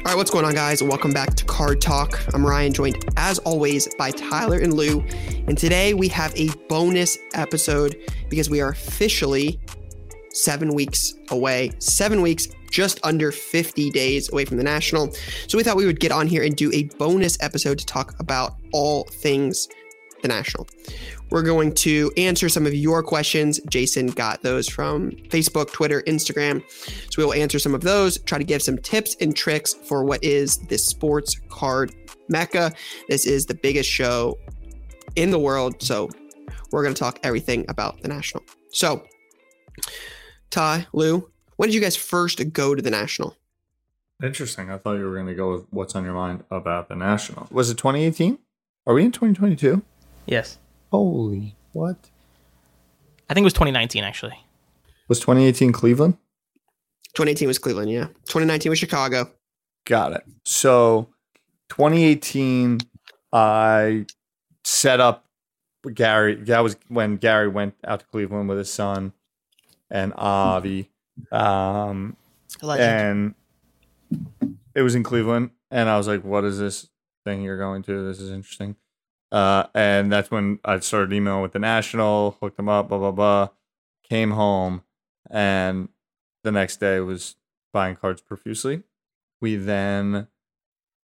All right, what's going on, guys? Welcome back to Card Talk. I'm Ryan, joined as always by Tyler and Lou. And today we have a bonus episode because we are officially seven weeks away. Seven weeks, just under 50 days away from the National. So we thought we would get on here and do a bonus episode to talk about all things the National. We're going to answer some of your questions. Jason got those from Facebook, Twitter, Instagram. So we will answer some of those, try to give some tips and tricks for what is this sports card mecca. This is the biggest show in the world. So we're going to talk everything about the National. So, Ty, Lou, when did you guys first go to the National? Interesting. I thought you were going to go with what's on your mind about the National. Was it 2018? Are we in 2022? Yes. Holy what? I think it was 2019 actually. Was 2018 Cleveland? 2018 was Cleveland, yeah. 2019 was Chicago. Got it. So 2018, I set up Gary. That was when Gary went out to Cleveland with his son and Avi. Um, and it was in Cleveland. And I was like, what is this thing you're going to? This is interesting. Uh, and that's when I started emailing with the National, hooked them up, blah, blah, blah. Came home, and the next day was buying cards profusely. We then,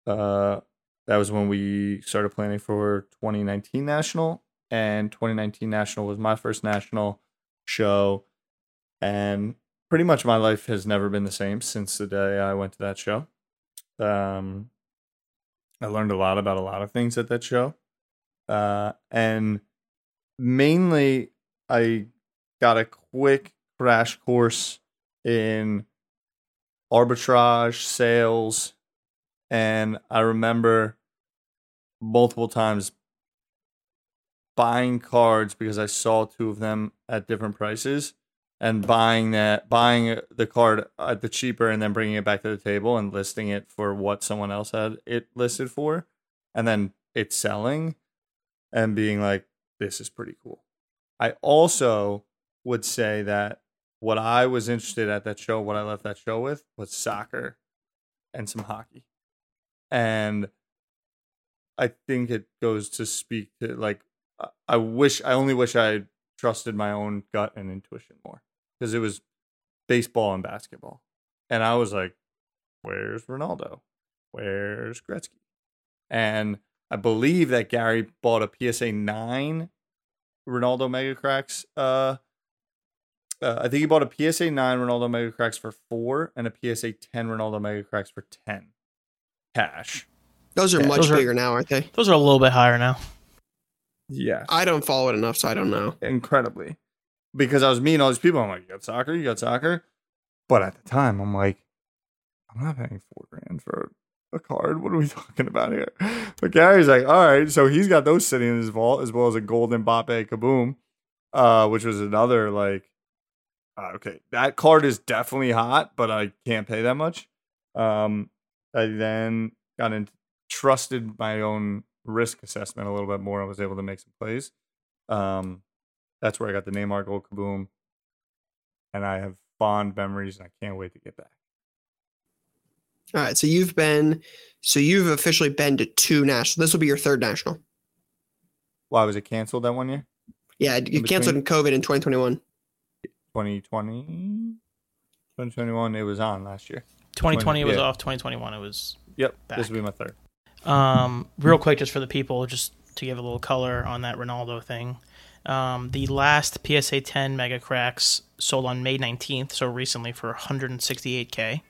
uh, that was when we started planning for 2019 National, and 2019 National was my first national show. And pretty much my life has never been the same since the day I went to that show. Um, I learned a lot about a lot of things at that show uh, and mainly I got a quick crash course in arbitrage sales and I remember multiple times buying cards because I saw two of them at different prices and buying that buying the card at the cheaper and then bringing it back to the table and listing it for what someone else had it listed for and then it's selling and being like, this is pretty cool. I also would say that what I was interested at that show, what I left that show with was soccer and some hockey. And I think it goes to speak to like, I wish, I only wish I trusted my own gut and intuition more because it was baseball and basketball. And I was like, where's Ronaldo? Where's Gretzky? And I believe that Gary bought a PSA nine Ronaldo Mega Cracks. Uh, uh, I think he bought a PSA nine Ronaldo Mega Cracks for four and a PSA ten Ronaldo Mega Cracks for ten cash. Those are Yeah, much those are- bigger now, aren't they? Those are a little bit higher now. Yeah, I don't follow it enough, so I don't know. incredibly. Because I was meeting all these people. I'm like, you got soccer, you got soccer. But at the time, I'm like, I'm not paying four grand for a card. What are we talking about here? But Gary's like, all right. So he's got those sitting in his vault as well as a golden Mbappe Kaboom, uh, which was another like, uh, okay, that card is definitely hot, but I can't pay that much. Um, I then got into trusted my own risk assessment a little bit more. I was able to make some plays. Um, that's where I got the Neymar gold kaboom, and I have fond memories, and I can't wait to get back. All right, so you've been, so you've officially been to two national. This will be your third national. Why was it canceled that one year? Yeah, you In canceled in COVID in 2021. 2020, 2021. It was on last year. 2020 was yeah. off. 2021 it was. Yep, Back. this will be my third. Um, real quick, just for the people, just to give a little color on that Ronaldo thing. Um, the last PSA 10 Mega Cracks sold on May 19th, so recently for 168k.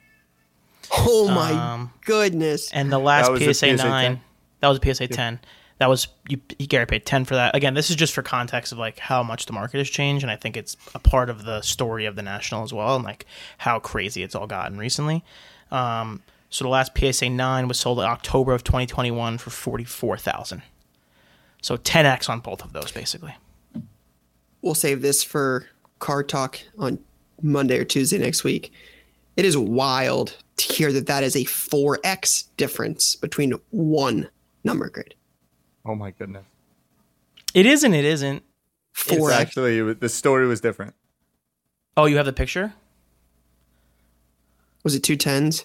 Oh my Um, goodness! And the last That was a PSA, PSA 9, 10? that was a PSA 10. That was you, you Gary paid 10 for that. Again, this is just for context of like how much the market has changed and I think it's a part of the story of the national as well and like how crazy it's all gotten recently. Um, so the last PSA 9 was sold in October of 2021 for 44,000. So 10x on both of those, basically. We'll save this for card talk on Monday or Tuesday next week. It is wild to hear that that is a 4x difference between one number grid. Oh my goodness. It is and it isn't. 4x. actually the story was different. Oh, you have the picture? Was it two tens?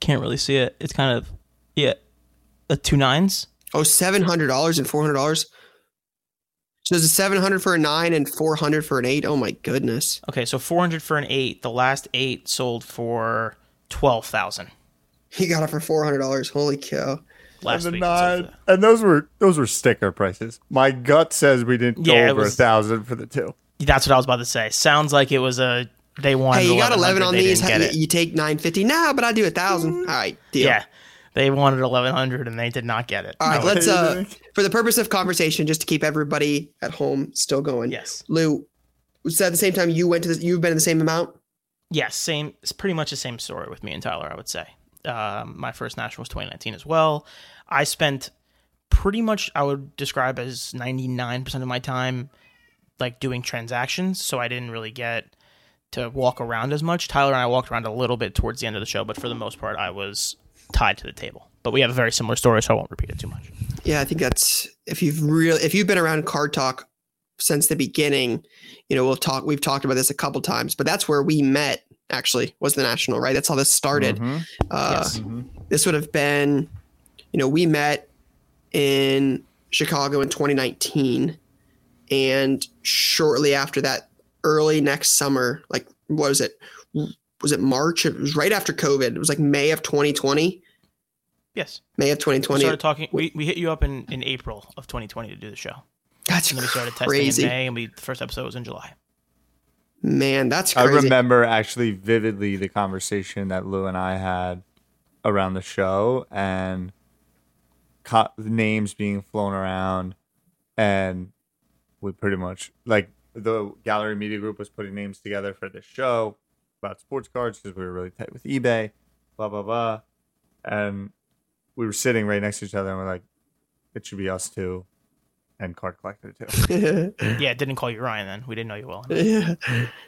Can't really see it. It's kind of, yeah, the two nines. Oh, seven hundred dollars and four hundred dollars. So is it seven hundred for a nine and four hundred for an eight? Oh my goodness! Okay, so 400 for an eight. The last eight sold for 12,000. He got it for four hundred dollars. Holy cow! Last and, week. it sold for nine, and those were those were sticker prices. My gut says we didn't go Yeah, over was- a thousand for the two. That's what I was about to say. Sounds like it was a, they wanted Hey, you got eleven on these. How- You, take nine fifty now, but I do a thousand. All right, deal. Yeah. They wanted 1100 and they did not get it. All right, No, let's uh for the purpose of conversation, just to keep everybody at home still going. Yes. Lou, was that at the same time you went to the, you've been in the same amount? Yes, same. It's pretty much the same story with me and Tyler. I would say. Um, my first national was 2019 as well. I spent pretty much I would describe as 99% of my time like doing transactions, so I didn't really get to walk around as much. Tyler and I walked around a little bit towards the end of the show, but for the most part, I was tied to the table. But we have a very similar story, so I won't repeat it too much. Yeah, I think that's if you've really if you've been around card talk since the beginning, you know, we'll talk we've talked about this a couple times, but that's where we met actually was the national, right? That's how this started. Mhm. Uh Yes. this would have been you know, we met in Chicago in 2019 and shortly after that early next summer, like what was it? Was it March? It was right after COVID. It was like May of 2020. Yes. May of We 2020. started talking. We, we hit you up in, in April of 2020 to do the show. That's And then we started testing crazy. in May, and we the first episode was in July. Man, that's I remember actually vividly the conversation that Lou and I had around the show and co- the names being flown around and we pretty much like the gallery media group was putting names together for this show about sports cards because we were really tight with ebay blah blah blah and we were sitting right next to each other and we're like it should be us two and card collector too Yeah, didn't call you Ryan then. We didn't know you well. yeah.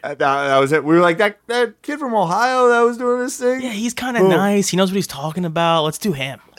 That, that was it we were like that, that kid from ohio that was doing this thing Yeah, he's kind of nice. He knows what he's talking about. Let's do him.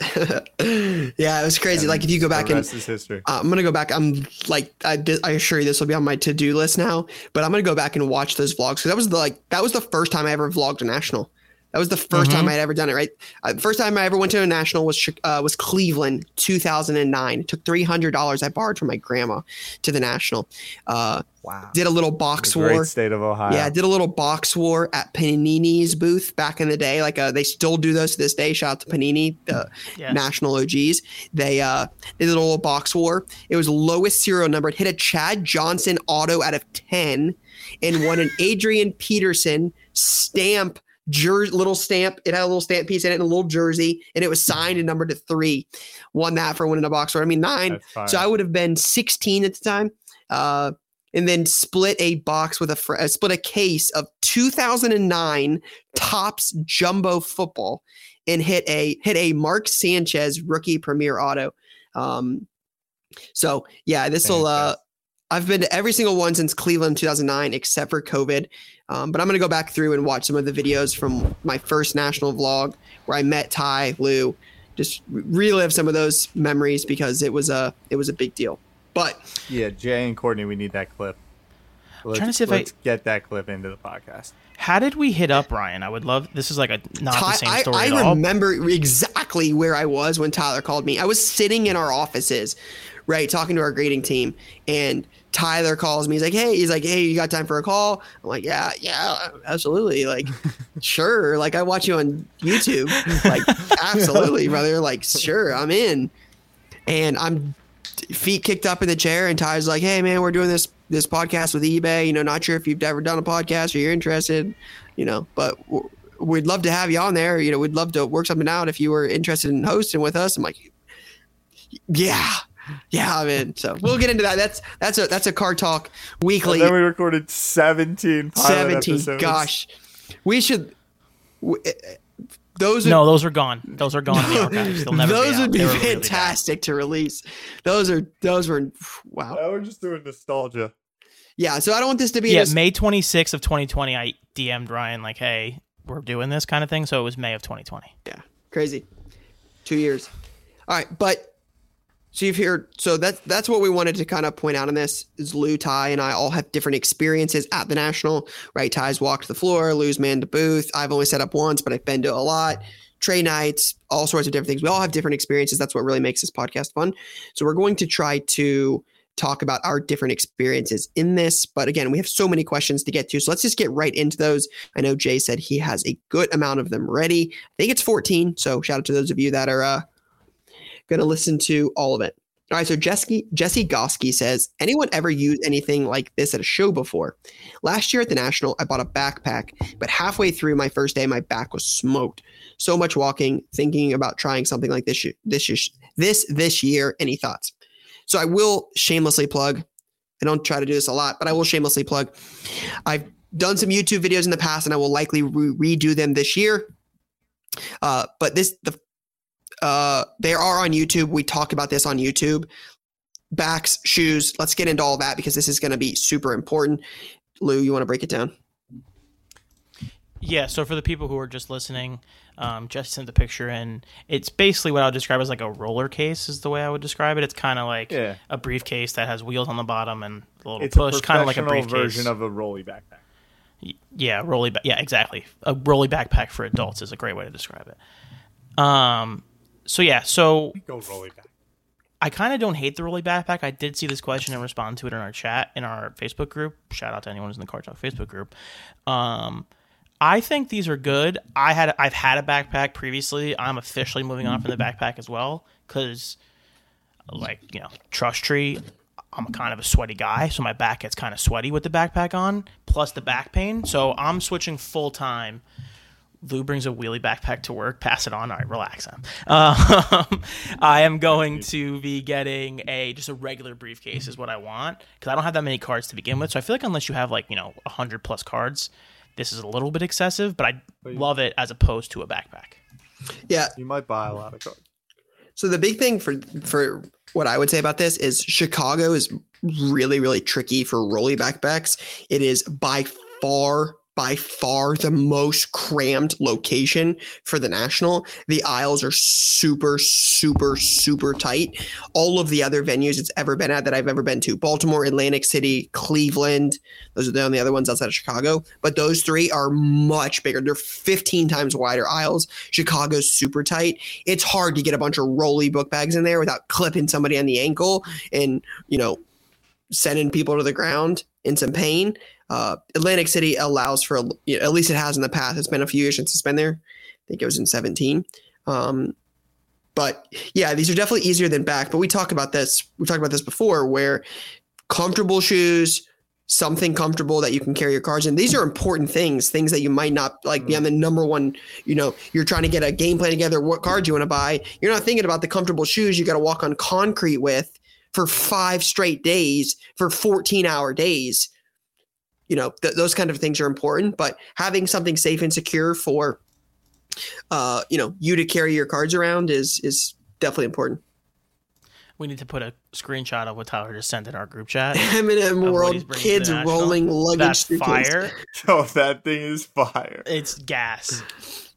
yeah, it was crazy. like if you go back the and is history uh, I'm gonna go back. I'm like I, did, I assure you this will be on my to do list now. But I'm gonna go back and watch those vlogs because that was the like that was the first time I ever vlogged a national. That was the 1st time I'd ever done it. Right, uh, first time I ever went to a national was uh, was Cleveland, 2009. It took three hundred dollars I borrowed from my grandma to the national. Uh, wow did a little box the war. great state of ohio Yeah, did a little box war at Panini's booth back in the day. Like uh, they still do those to this day. Shout out to Panini, the Yeah. national OGs. They uh they did a little box war. It was lowest serial number. It hit a Chad Johnson auto out of ten, and won an Adrian Peterson stamp. Jer- little stamp. It had a little stamp piece in it and a little jersey, and it was signed and numbered to three. Won that for winning a box war. I mean nine. So I would have been 16 at the time. Uh, and then split a box with a fr- uh, split a case of 2009 Topps jumbo football and hit a hit a Mark Sanchez rookie premier auto. Um, so yeah, this will. Uh. I've been to every single one since Cleveland 2009, except for COVID. Um, but I'm gonna go back through and watch some of the videos from my first national vlog where I met Ty Lou. Just relive some of those memories because it was a it was a big deal. But Yeah, Jay and Courtney, we need that clip. Let's, trying to see if I- let's get that clip into the podcast. How did we hit up Ryan? I would love. This is like a not the same story I at all. remember exactly where I was when Tyler called me. I was sitting in our offices, right, talking to our grading team, and Tyler calls me. He's like, "Hey," he's like, "Hey, you got time for a call?" I'm like, "Yeah, yeah, absolutely." Like, sure. Like, I watch you on YouTube. Like, absolutely, brother. Like, sure, I'm in. And I'm feet kicked up in the chair, and Ty's like, "Hey, man, we're doing this this podcast with eBay. You know, not sure if you've ever done a podcast or you're interested, you know, but." We'd love to have you on there. You know, we'd love to work something out if you were interested in hosting with us. I'm like, yeah, yeah, I'm in. So we'll get into that. That's that's a that's a card talk weekly. And then we recorded 17 pilot 17. episodes. Gosh, we should. w- eh, those. Would, No, those are gone. Those are gone in the archives. Never those be would be They were really fantastic to release. Those are those were wow. Now we're just doing nostalgia. Yeah, so I don't want this to be Yeah, just- May 26th of 2020, I DM'd Ryan like, "Hey, we're doing this kind of thing." So it was May of 2020. Yeah, crazy. Two years. All right, but so you've heard. So that's that's what we wanted to kind of point out in this is Lou, Ty, and I all have different experiences at the national. Right, Ty's walked the floor, Lou's man the booth. I've only set up once, but I've been to a lot. Trey nights, all sorts of different things. We all have different experiences. That's what really makes this podcast fun. So we're going to try to talk about our different experiences in this. But again, we have so many questions to get to. So let's just get right into those. I know Jay said he has a good amount of them ready. I think it's 14. So shout out to those of you that are uh, going to listen to all of it. All right. So Jesse, Jesse Goski says, anyone ever used anything like this at a show before? Last year at the National, I bought a backpack, but halfway through my first day, my back was smoked. So much walking, thinking about trying something like this, this, this, this year. Any thoughts? So I will shamelessly plug. I don't try to do this a lot, but I will shamelessly plug. I've done some YouTube videos in the past, and I will likely re- redo them this year. Uh, but this the uh, they are on YouTube. We talk about this on YouTube. Backs, shoes. Let's get into all that because this is going to be super important. Lou, you want to break it down? Yeah, so for the people who are just listening, um, just sent the picture in. It's basically what I would describe as like a roller case, is the way I would describe it. It's kind of like Yeah. a briefcase that has wheels on the bottom and a little It's push, kind of like a professional briefcase. version of a rolly backpack. Yeah, rolly. Ba- yeah, exactly. A rolly backpack for adults is a great way to describe it. Um. So yeah, so Go rolly back. I kind of don't hate the rolly backpack. I did see this question and respond to it in our chat in our Facebook group. Shout out to anyone who's in the Card Talk Facebook group. Um, I think these are good. I had I've had a backpack previously. I'm officially moving on from the backpack as well because, like you know, trust tree. I'm kind of a sweaty guy, so my back gets kind of sweaty with the backpack on, plus the back pain. So I'm switching full time. Lou brings a wheelie backpack to work. Pass it on. All right, relax. Sam. Um, I am going to be getting a just a regular briefcase is what I want because I don't have that many cards to begin with. So I feel like unless you have like you know hundred plus cards, this is a little bit excessive. But I love it as opposed to a backpack. Yeah. You might buy a lot of cards. So the big thing for for what I would say about this is Chicago is really really tricky for rolly backpacks. It is by far by far the most crammed location for the national. The aisles are super super super tight. All of the other venues it's ever been at that I've ever been to, Baltimore, Atlantic City, Cleveland, those are the only other ones outside of Chicago, but those three are much bigger. They're 15 times wider aisles. Chicago's super tight it's hard to get a bunch of rolly book bags in there without clipping somebody on the ankle and you know sending people to the ground in some pain. Uh, Atlantic City allows for you know, at least it has in the past. It's been a few years since it's been there. I think it was in 17. Um, but yeah, these are definitely easier than back. But we talk about this. We talked about this before, where comfortable shoes, something comfortable that you can carry your cards in. These are important things, things that you might not like be on the number one. You know, you're trying to get a game plan together, what cards you want to buy. You're not thinking about the comfortable shoes you got to walk on concrete with for five straight days for 14 hour days. You know, th- those kind of things are important, but having something safe and secure for, uh, you know, you to carry your cards around is is definitely important. We need to put a screenshot of what Tyler just sent in our group chat. Eminem what World he's bringing to the kids rolling luggage That's through kids. fire. Yo, that thing is fire. it's gas.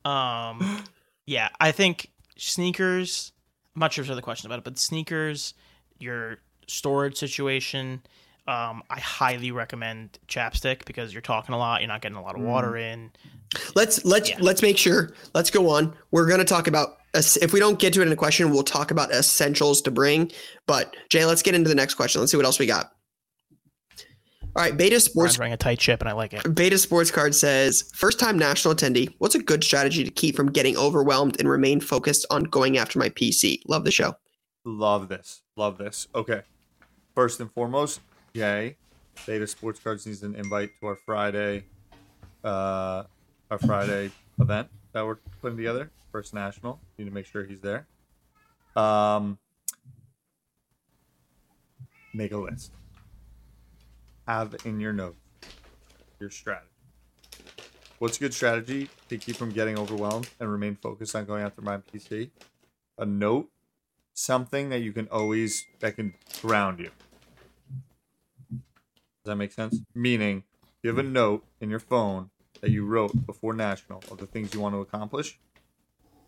Um, yeah, I think sneakers. I'm not sure if there's other question about it, but sneakers, your storage situation. Um, I highly recommend chapstick because you're talking a lot. You're not getting a lot of water in. Let's let's Yeah. let's make sure. Let's go on. We're gonna talk about if we don't get to it in a question, we'll talk about essentials to bring. But Jay, let's get into the next question. Let's see what else we got. All right, Beta I'm Sports wearing a tight chip, and I like it. Beta Sports Card says, first time national attendee. What's a good strategy to keep from getting overwhelmed and remain focused on going after my PC? Love the show. Love this. Love this. Okay. First and foremost, yay. Beta Sports Cards needs an invite to our Friday uh our Friday event that we're putting together. First National. Need to make sure he's there. Um make a list. Have in your notes your strategy. What's a good strategy to keep from getting overwhelmed and remain focused on going after my PC? A note, something that you can always that can ground you. Does that make sense? Meaning, you have a hmm. note in your phone that you wrote before national of the things you want to accomplish.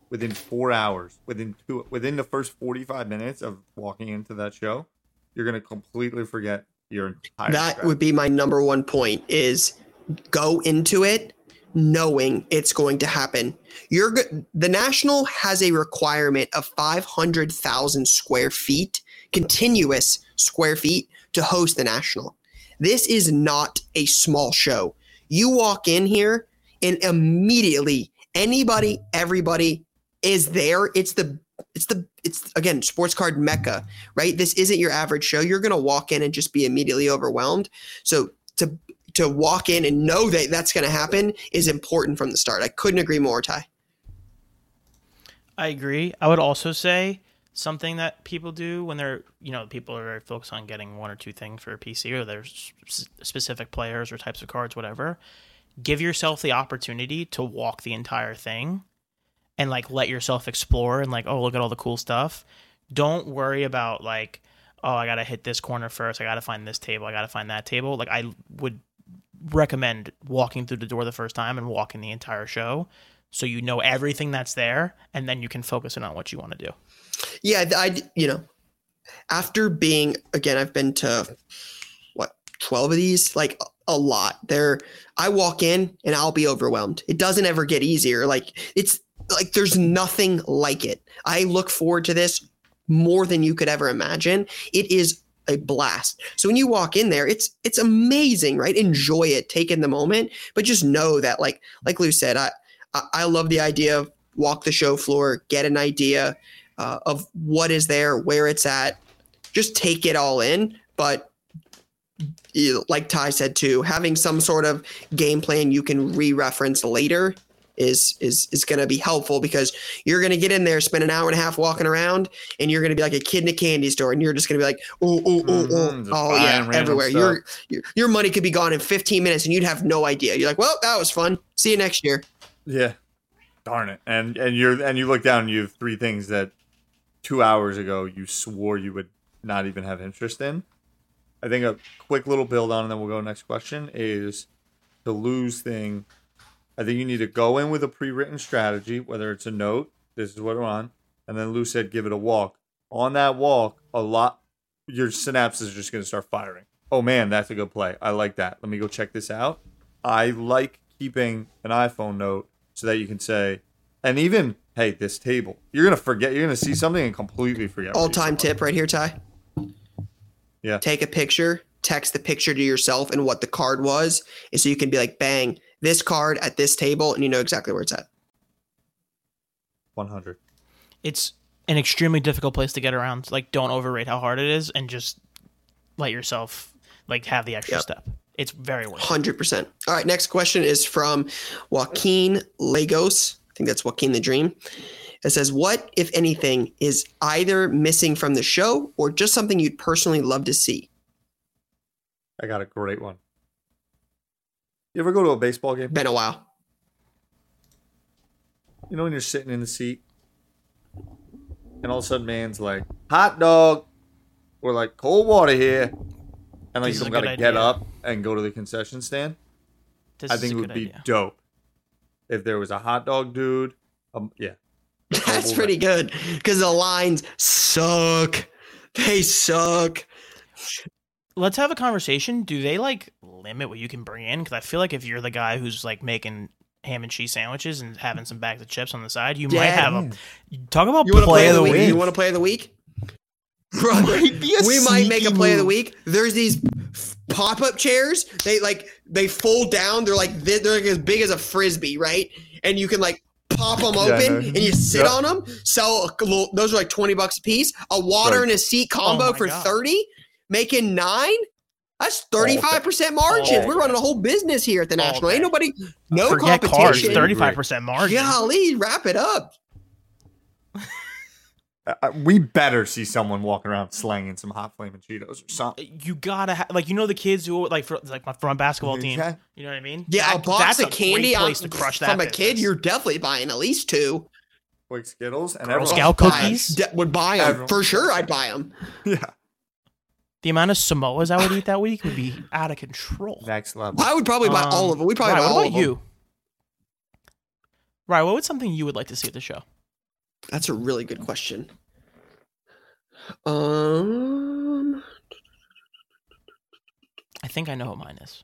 Within four hours, within two, within the first forty-five minutes of walking into that show, you're gonna completely forget your entire. That strategy. would be my number one point is go into it knowing it's going to happen. You're the national has a requirement of 500,000 square feet, continuous square feet to host the national. This is not a small show. You walk in here and immediately anybody, everybody is there. It's the it's the it's again sports card mecca, right? This isn't your average show. You're gonna walk in and just be immediately overwhelmed. So to to walk in and know that that's gonna happen is important from the start. I couldn't agree more, Ty. I agree. I would also say something that people do when they're, you know, people are very focused on getting one or two things for a PC or there's specific players or types of cards, whatever. Give yourself the opportunity to walk the entire thing and like let yourself explore and like, oh, look at all the cool stuff. Don't worry about like, oh, I got to hit this corner first. I got to find this table. I got to find that table. Like, I would recommend walking through the door the first time and walking the entire show so you know everything that's there and then you can focus in on what you want to do. Yeah, I you know, after being again, I've been to what twelve of these, like a lot. There, I walk in and I'll be overwhelmed. It doesn't ever get easier. Like it's like there's nothing like it. I look forward to this more than you could ever imagine. It is a blast. So when you walk in there, it's it's amazing, right? Enjoy it, take in the moment, but just know that like like Lou said, I I, I love the idea of walk the show floor, get an idea uh, of what is there, where it's at. Just take it all in. But like Ty said too, having some sort of game plan you can re-reference later is is is going to be helpful because you're going to get in there, spend an hour and a half walking around, and you're going to be like a kid in a candy store, and you're just going to be like, oh, oh, oh, oh, Mhm, oh, yeah, everywhere. Your, your your money could be gone in 15 minutes, and you'd have no idea. You're like, well, that was fun. See you next year. Yeah. Darn it. And and you're and you look down and you have three things that two hours ago you swore you would not even have interest in. I think a quick little build on and then we'll go next question is the lose thing. I think you need to go in with a pre written strategy, whether it's a note, this is what we're on, and then Lou said give it a walk. On that walk, a lot your synapses are just gonna start firing. Oh man, that's a good play. I like that. Let me go check this out. I like keeping an iPhone note so that you can say, and even hey, this table. You're gonna forget. You're gonna see something and completely forget. All time tip right here, Ty. Yeah. Take a picture, text the picture to yourself and what the card was, and so you can be like, bang, this card at this table, and you know exactly where it's at. One hundred. It's an extremely difficult place to get around. Like, don't overrate how hard it is, and just let yourself like have the extra Yep. step. It's very worth. Hundred percent. All right, next question is from Joaquin Lagos. I think that's Joaquin the Dream. It says, "What, if anything, is either missing from the show or just something you'd personally love to see?" I got a great one. You ever go to a baseball game? Been a while. You know when you're sitting in the seat, and all of a sudden, man's like, "Hot dog," or like "Cold water here," and like This you is don't gotta get up and go to the concession stand. This I think it would be idea. dope if there was a hot dog dude. Um, yeah, That's Mobile pretty good because the lines suck. They suck. Let's have a conversation. Do they like limit what you can bring in? Because I feel like if you're the guy who's like making ham and cheese sandwiches and having some bags of chips on the side, you might have a talk about You want to play, of the week? week. You want to play of the week? Brother, be a we might make a sneaky play of the week. There's these pop up chairs. They like they fold down. They're like they're like as big as a frisbee, right? And you can like pop them open I know. and you sit Yep. on them. Sell a little, those are like twenty bucks a piece. A water Right. and a seat combo Oh for God. thirty, making nine. That's thirty five percent margins. All We're running a whole business here at the All National. Ain't nobody, no Forget cars, competition. thirty five percent margin. Golly, wrap it up. Uh, we better see someone walking around slanging some hot flaming Cheetos or something. You gotta ha- like you know the kids who like for like my, for my basketball team. Exactly. You know what I mean? Yeah, That- a box that's of a great candy on, place to crush that from a kid, you're definitely buying at least two. Like Skittles and Girl Scout I cookies. de- would buy them Everyone- for sure. I'd buy them. Yeah, The amount of Samoas I would eat that week would be out of control. next level. I would probably buy Um, all of them. We'd probably right, buy what all about of them. you? Right, what would something you would like to see at the show? That's a really good question. Um, I think I know what mine is.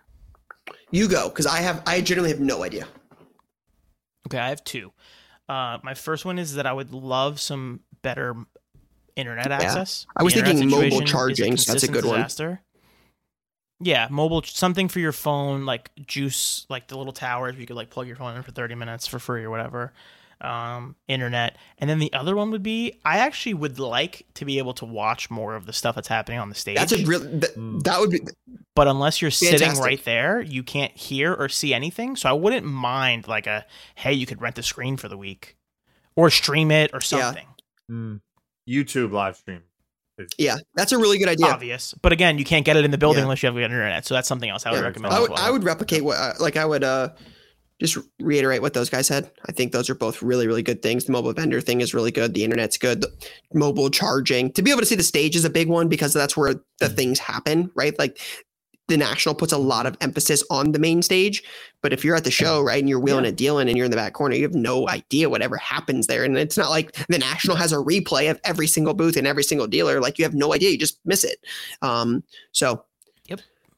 you go because I have. I generally have no idea. Okay, I have two. Uh, my first one is that I would love some better internet access. I was thinking mobile charging, so that's a good one. Yeah, mobile something for your phone, like Juice, like the little towers where you could like plug your phone in for thirty minutes for free or whatever. Um, internet, and then the other one would be I actually would like to be able to watch more of the stuff that's happening on the stage. That's a real. That, Mm. that would be. but unless you're sitting right there, you can't hear or see anything. So I wouldn't mind like a hey, you could rent the screen for the week or stream it or Yeah. something. Mm. YouTube live stream. Yeah, that's a really good idea. Obvious, but again, you can't get it in the building Yeah. unless you have good internet. So that's something else I would Yeah. recommend. I as would, well. I would replicate what, uh, like, I would uh, just reiterate what those guys said. I think those are both really, really good things. The mobile vendor thing is really good. The internet's good. The mobile charging to be able to see the stage is a big one because that's where the things happen, right? Like, the national puts a lot of emphasis on the main stage, but if you're at the show, right, and you're wheeling and dealing, and you're in the back corner, you have no idea whatever happens there. And it's not like the national has a replay of every single booth and every single dealer. Like, you have no idea. You just miss it. Um, so.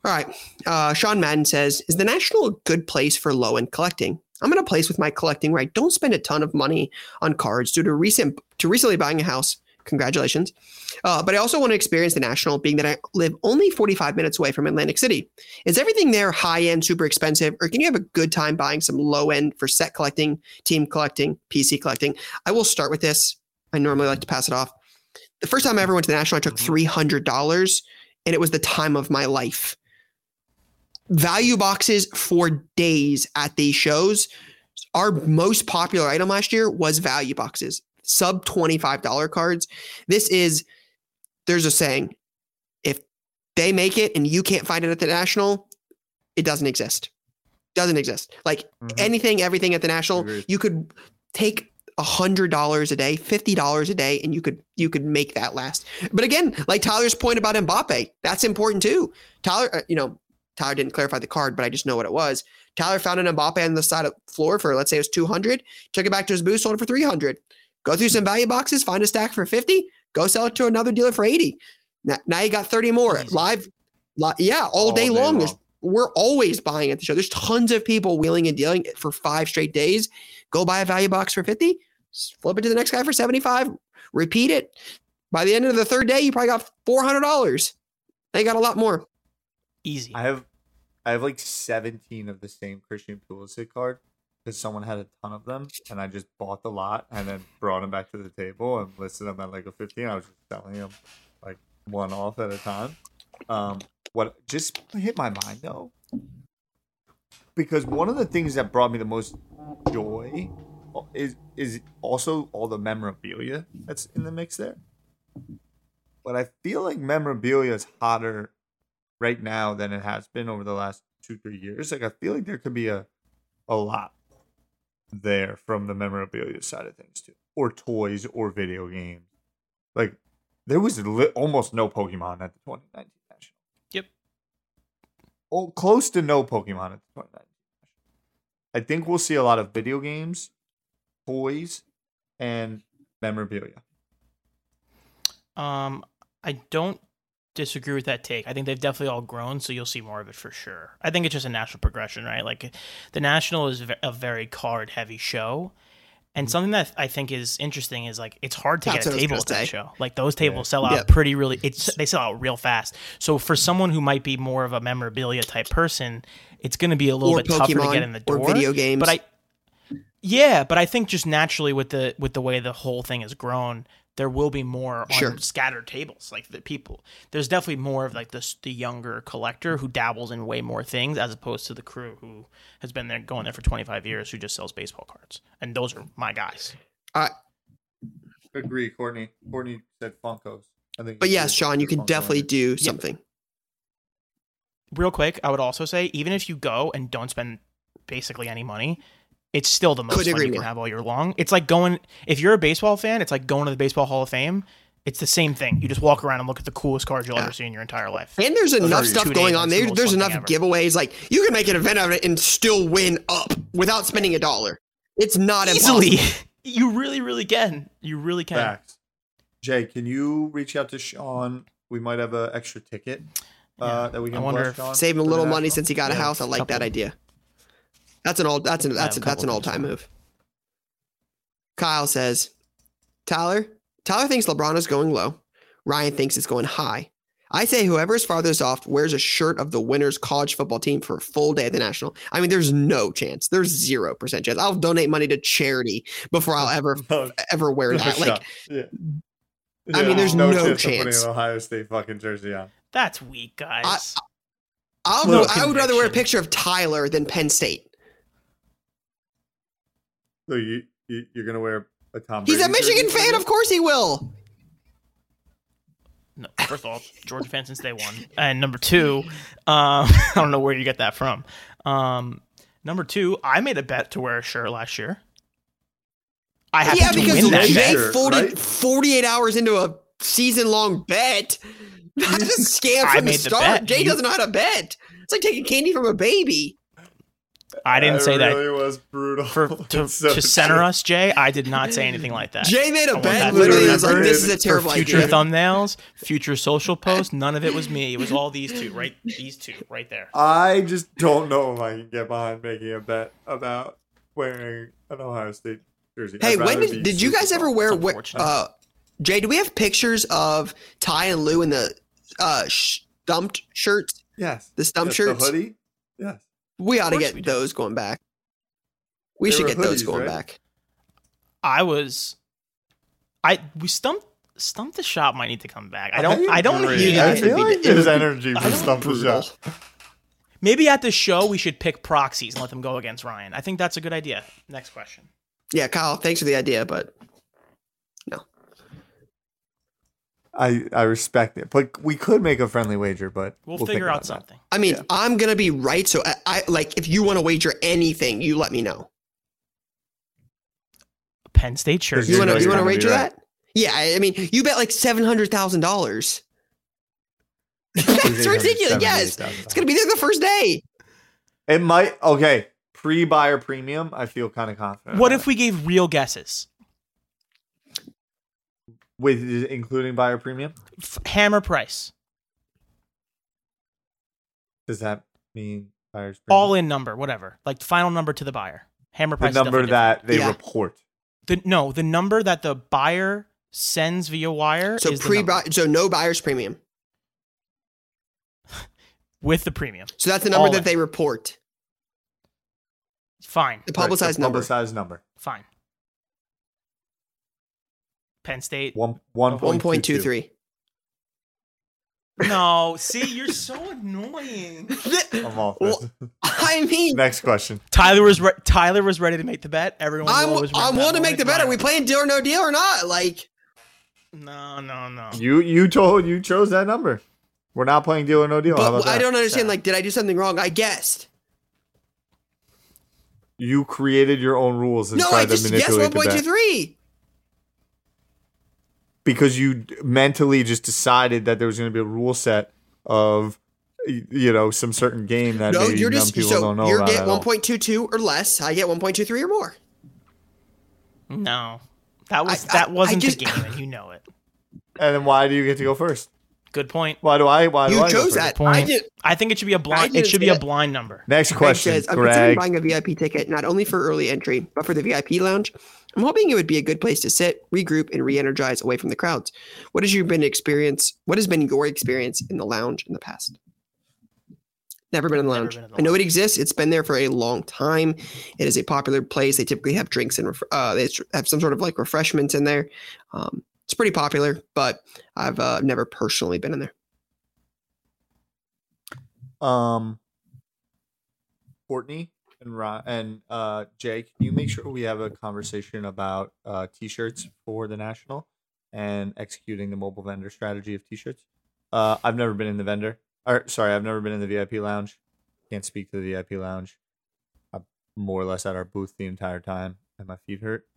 All right. Uh, Sean Madden says, "Is the National a good place for low end collecting? I'm in a place with my collecting where I don't spend a ton of money on cards due to recent to recently buying a house. Congratulations! Uh, but I also want to experience the National, being that I live only 45 minutes away from Atlantic City. Is everything there high end, super expensive, or can you have a good time buying some low end for set collecting, team collecting, PC collecting? I will start with this. I normally like to pass it off. The first time I ever went to the National, I took hundred dollars, and it was the time of my life value boxes for days at these shows. Our most popular item last year was value boxes, sub $25 cards. This is, there's a saying, if they make it and you can't find it at the National, it doesn't exist. Doesn't exist. Like Mhm. anything, everything at the National, Agreed. you could take a hundred dollars a day, fifty dollars a day, and you could you could make that last. But again, like Tyler's point about Mbappe, that's important too. Tyler, uh, you know, Tyler didn't clarify the card, but I just know what it was. Tyler found an Mbappe on the side of the floor for let's say it was two hundred. Took it back to his booth, sold it for three hundred. Go through some value boxes, find a stack for fifty. Go sell it to another dealer for eighty. Now, now you got thirty more Easy. live. li- yeah, all, day, long. There's we're always buying at the show. There's tons of people wheeling and dealing for five straight days. Go buy a value box for 50, flip it to the next guy for 75, repeat it. By the end of the third day, you probably got $400. They got a lot more. Easy. I have I have like 17 of the same Christian Pulisic card because someone had a ton of them and I just bought the lot and then brought them back to the table and listed them at like a 15. I was just selling them like one off at a time. Um, what just hit my mind though, because one of the things that brought me the most joy is is also all the memorabilia that's in the mix there. But I feel like memorabilia is hotter right now than it has been over the last two three years. Like I feel like there could be a a lot there from the memorabilia side of things too, or toys or video games. Like there was li- almost no Pokemon at the 2019 national. Yep. Oh, close to no Pokemon at the 2019 national. I think we'll see a lot of video games, toys, and memorabilia. Um, I don't disagree with that take. I think they've definitely all grown, so you'll see more of it for sure. I think it's just a natural progression, right? Like the National is a very card heavy show. And something that I think is interesting is like it's hard to That's get a what I was table at that show. Like those tables sell out Yep. pretty really. It's they sell out real fast. So for someone who might be more of a memorabilia type person, it's going to be a little Or bit tougher to Pokemon get in the or door. video games. But I, yeah, but I think just naturally with the with the way the whole thing has grown, there will be more on Sure. scattered tables. Like the people, there's definitely more of like this the younger collector who dabbles in way more things as opposed to the crew who has been there going there for 25 years who just sells baseball cards. And those are my guys. I agree, Courtney. Courtney said Funkos. I think. But yes, Sean, you can Funko definitely do something. Real quick, I would also say even if you go and don't spend basically any money, it's still the most Couldn't fun agree you can more. have all year long. It's like going if you're a baseball fan, it's like going to the Baseball Hall of Fame. It's the same thing. You just walk around and look at the coolest cards you'll Yeah. ever see in your entire life. And there's enough stuff going on it's the There's enough ever. giveaways. Like you can make an event out of it and still win up without spending a dollar. It's not Easily, impossible. you really, really can. You really can. Facts. Jay, can you reach out to Sean? We might have an extra ticket uh, Yeah. that we I can wonder bless if- Sean Save him a little money since he got a house. I like that idea. That's an old. That's an that's a that's an couple old time move. Kyle says, Tyler. Tyler thinks LeBron is going low. Ryan thinks it's going high. I say whoever is farthest off wears a shirt of the winner's college football team for a full day at the national. I mean, there's no chance. There's zero percent chance. I'll donate money to charity before I'll ever No, ever wear no that. Like yeah. I mean, there's no chance. of chance. putting an Ohio State fucking jersey on. That's weak, guys. I'll Little I would rather wear a picture of Tyler than Penn State. So you, you you're gonna wear a Tom. He's a Michigan jersey fan, of course he will. No, first of all, Georgia fan since day one, and number two, um, I don't know where you get that from. Um, number two, I made a bet to wear a shirt last year. I have Yeah, to because win that Jay bet. Shirt, folded right? 48 hours into a season long bet. That's a scam from the made the start. bet. Jay You- doesn't know how to bet. It's like taking candy from a baby. I didn't That say that really was brutal. for to, so to center us, Jay. I did not say anything like that. Jay made a want bet. Literally, was like, this is a For terrible future idea. thumbnails, future social posts, none of it was me. It was all these two, right? These two, right there. I just don't know if I can get behind making a bet about wearing an Ohio State jersey. Hey, when did, did you guys ever wear, It's uh, Jay, do we have pictures of Ty and Lou in the uh, stumped shirts? Yes. The stump Yes, shirts? The hoodie. Yes. We ought to get we do. those going back. We They should were get those going right? back. I was, I we stumped stumped the shop. Might need to come back. I I don't. I don't agree. need Yeah, I it. it feel like it there's energy I for stump the shop. Maybe at the show we should pick proxies and let them go against Ryan. I think that's a good idea. Next question. Yeah, Kyle, thanks for the idea, but I I respect it, but we could make a friendly wager. But We'll, think figure out about that. something. I mean, Yeah. I'm gonna be right. So I, I like if you want to wager anything, you let me know. Penn State shirt. You You want know to you want to wager right. that? Yeah, I I mean, you bet like seven hundred thousand dollars. That's ridiculous. Yes, it's gonna be there the first day. It might. Okay, pre-buyer premium. I feel kind of confident. What about if we gave real guesses? It. with including buyer premium? F- hammer price, Does that mean buyer's premium? all in number, whatever. Like final number to the buyer. Hammer price. is number definitely that they Yeah. report. The, no, the number that the buyer sends via wire So is pre number so no buyer's premium. with the premium. So that's the number All that in. they report. Fine, The Right, publicized the number. Publicized number. fine. Penn State. One one One point two three. No, see, you're so annoying. I'm off. Well. I mean, Next question. Tyler was re- Tyler was ready to make the bet. Everyone I was I want to make the bet. Are we playing deal or no deal or not? Like, No, no, no. You you told you chose that number. We're not playing deal or no deal. How but about I don't understand. Like, did I do something wrong? I guessed. You created your own rules and No, tried to just guessed manipulate one the point two bet three. Because you mentally just decided that there was going to be a rule set of you know some certain game that No, maybe you're just people so don't know you about get at one point two two or less. I get one point two three or more. No. That was I- I- that wasn't I just- the game, and you know it. And then why do you get to go first? Good point. Why do I? Why do You I go chose that. Point. I did. I think it should be a blind. It should be say a blind number. Next Greg question, says, I'm considering Greg. buying a VIP ticket not only for early entry, but for the VIP lounge. I'm hoping it would be a good place to sit, regroup, and re-energize away from the crowds. What has your been experience? What has been your experience in the lounge in the past? Never been in the lounge. in the I know lounge. it exists. It's been there for a long time. It is a popular place. They typically have drinks and uh, they have some sort of like refreshments in there. Um, it's pretty popular, but I've uh, never personally been in there. Um, Courtney and Ron and uh, Jake, you make sure we have a conversation about uh, t-shirts for the national and executing the mobile vendor strategy of t-shirts. Uh, I've never been in the vendor. Or sorry, I've never been in the VIP lounge. Can't speak to the VIP lounge. I'm more or less at our booth the entire time, and my feet hurt.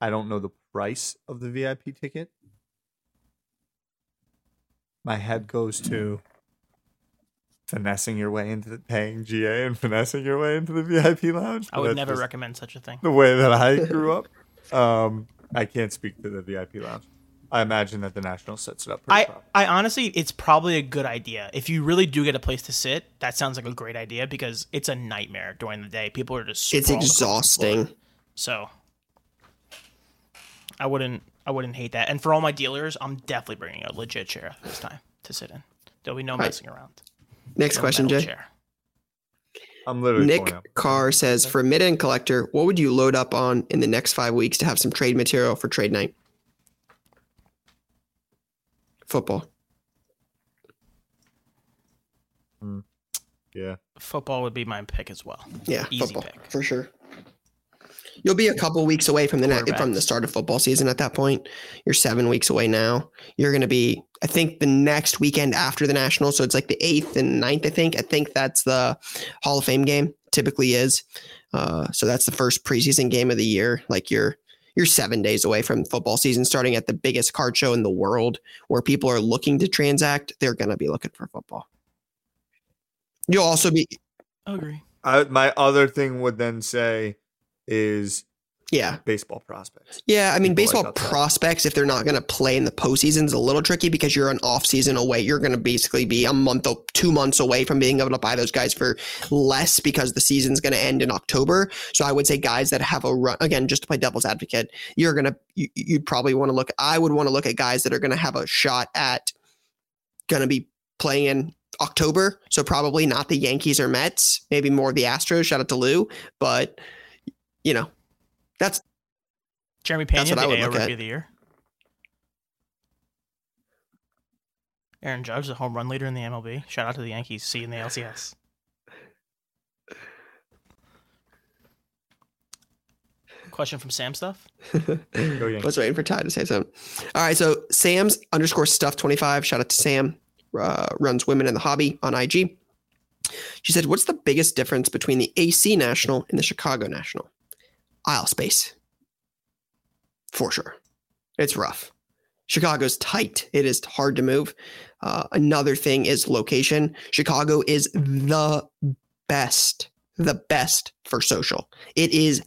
I don't know the price of the VIP ticket. My head goes to finessing your way into the paying GA and finessing your way into the VIP lounge. I would never recommend such a thing. the way that I grew up. Um, I can't speak to the VIP lounge. I imagine that the National sets it up pretty I, properly. I honestly, it's probably a good idea. If you really do get a place to sit, that sounds like a great idea because it's a nightmare during the day. People are just It's sprawled across the floor. exhausting. So I wouldn't I wouldn't hate that. And for all my dealers, I'm definitely bringing a legit chair this time to sit in. There'll be no Right. messing around. Next No question, Jay. chair. I'm literally Nick. Carr says for mid end collector, what would you load up on in the next five weeks to have some trade material for trade night? Football. Hmm. Yeah. Football would be my pick as well. Yeah, Easy football pick. for sure. You'll be a couple weeks away from the net, from the start of football season. At that point, you're seven weeks away now. You're going to be, I think, the next weekend after the national. So it's like the eighth and ninth. I think. I think that's the Hall of Fame game. Typically is. Uh, so that's the first preseason game of the year. Like you're you're seven days away from football season starting at the biggest card show in the world, where people are looking to transact. They're going to be looking for football. You'll also be, I agree. I, my other thing would then say is yeah. baseball prospects. Yeah, I mean, People like baseball outside. prospects, if they're not going to play in the postseason, is a little tricky because you're an off season away. You're going to basically be a month, or two months away from being able to buy those guys for less because the season's going to end in October. So I would say guys that have a run, again, just to play devil's advocate, you're going to, you, you'd probably want to look, I would want to look at guys that are going to have a shot at going to be playing in October. So probably not the Yankees or Mets, maybe more the Astros. Shout out to Lou. But, you know, that's Jeremy That's Pena, what I the would AL look at. Rookie of the Year. Aaron Judge, the home run leader in the MLB. Shout out to the Yankees. See you in the LCS. Question from Sam Stuff. Go Yankees. I was waiting for Ty to say something. All right, so Sam's underscore stuff twenty five. Shout out to Sam. Uh, runs women in the hobby on IG. She said, "What's the biggest difference between the AC National and the Chicago National? Aisle space, for sure. It's rough. Chicago's tight. It is hard to move. Uh, another thing is location. Chicago is the best, the best for social. It is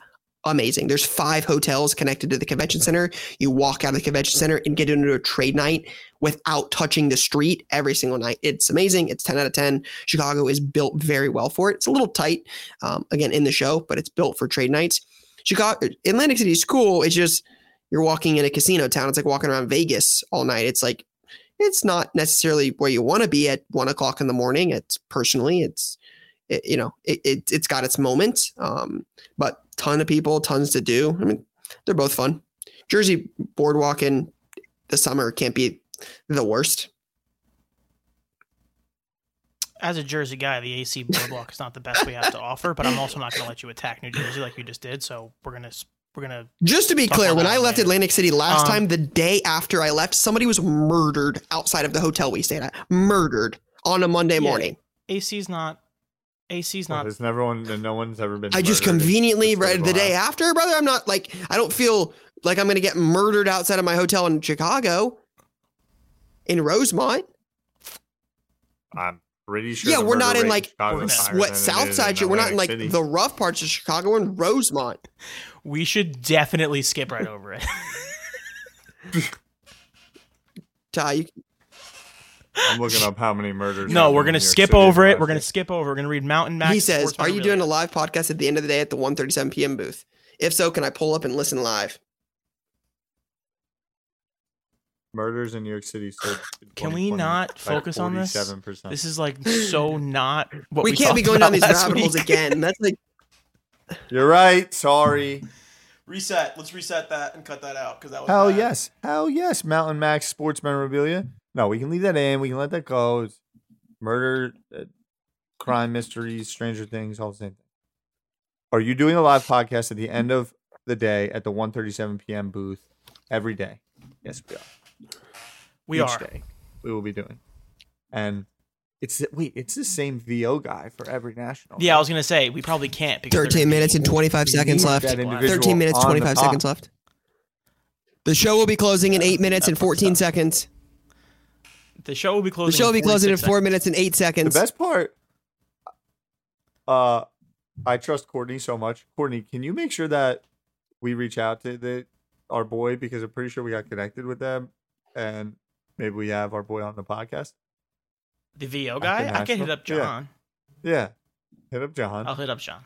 amazing. There's five hotels connected to the convention center. You walk out of the convention center and get into a trade night without touching the street every single night. It's amazing. It's 10 out of 10. Chicago is built very well for it. It's a little tight, um, again, in the show, but it's built for trade nights. Chicago, Atlantic City is cool. It's just you're walking in a casino town. It's like walking around Vegas all night. It's like it's not necessarily where you want to be at one o'clock in the morning. It's personally, it's it, you know, it, it it's got its moments. Um, but ton of people, tons to do. I mean, they're both fun. Jersey Boardwalk in the summer can't be the worst. As a Jersey guy, the AC boardwalk is not the best we have to offer, but I'm also not going to let you attack New Jersey like you just did. So we're gonna we're gonna Just to be clear, when I left later. Atlantic City last Um, time, the day after I left, somebody was murdered outside of the hotel we stayed at. Murdered on a Monday Yeah. morning. AC's not AC's Well, not there's never one. No one's ever been. I just conveniently the read the day after, brother. I'm not like I don't feel like I'm gonna get murdered outside of my hotel in Chicago. In Rosemont. I'm pretty sure. Yeah, we're not in like Chicago what South Side in shit. We're not in like City. the rough parts of Chicago. We're in Rosemont. we should definitely skip right over it. Ty, you, I'm looking up how many murders. no, we're gonna skip City over it. We're gonna skip over. We're gonna read Mountain Max. he says, "Are you doing a live podcast at the end of the day at the 1:37 p.m. booth? If so, can I pull up and listen live?" Murders in New York City. Can we not focus on this? Seven percent. This is like so not what we we, can't be going down these rabbit holes again. That's like You're right. Sorry. Reset. Let's reset that and cut that out because that was Hell bad. yes. Hell yes. Mountain Max sports memorabilia. No, we can leave that in. We can let that go. It's murder, uh, crime, mysteries, Stranger Things, all the same thing. Are you doing a live podcast at the end of the day at the 1:37 p.m. booth every day? Yes, we are. We Each are. day we will be doing, and it's wait, it's the same VO guy for every national. Yeah, I was gonna say we probably can't because 13 minutes and 25 seconds left. 13 minutes, on 25 seconds left. The show will be closing in 8 minutes and 14 seconds. the show will be closing. The show will be in closing in 4 seconds. minutes and 8 seconds. The best part, uh, I trust Courtney so much. Courtney, can you make sure that we reach out to the our boy because I'm pretty sure we got connected with them, and maybe we have our boy on the podcast. The VO guy. I can hit up John. Yeah, hit up John. I'll hit up John.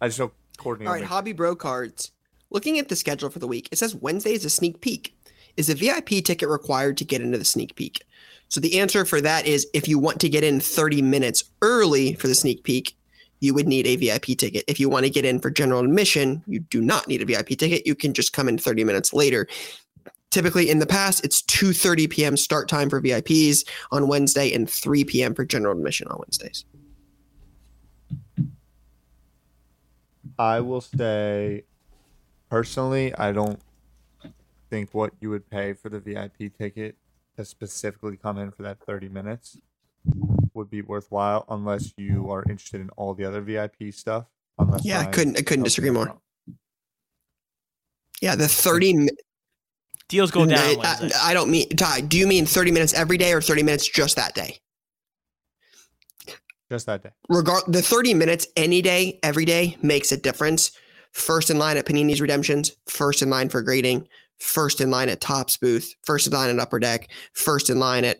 I just know Courtney. All will Hobby Bro cards. Looking at the schedule for the week, it says Wednesday is a sneak peek. Is a VIP ticket required to get into the sneak peek? So the answer for that is if you want to get in 30 minutes early for the sneak peek, you would need a VIP ticket. If you want to get in for general admission, you do not need a VIP ticket. You can just come in 30 minutes later. Typically in the past, it's 2:30 p.m. start time for VIPs on Wednesday and 3 p.m. for general admission on Wednesdays. I will say, personally, I don't think what you would pay for the VIP ticket to specifically come in for that 30 minutes would be worthwhile unless you are interested in all the other VIP stuff. Unless Yeah, I couldn't I couldn't disagree more. wrong. Yeah, the 30 mi- Deals go down. I, Wednesday. I, I don't mean Ty. Do you mean thirty minutes every day or thirty minutes just that day? Just that day. Regard the thirty minutes any day, every day makes a difference. First in line at Panini's Redemptions, first in line for grading, first in line at Topps booth, first in line at Upper Deck, first in line at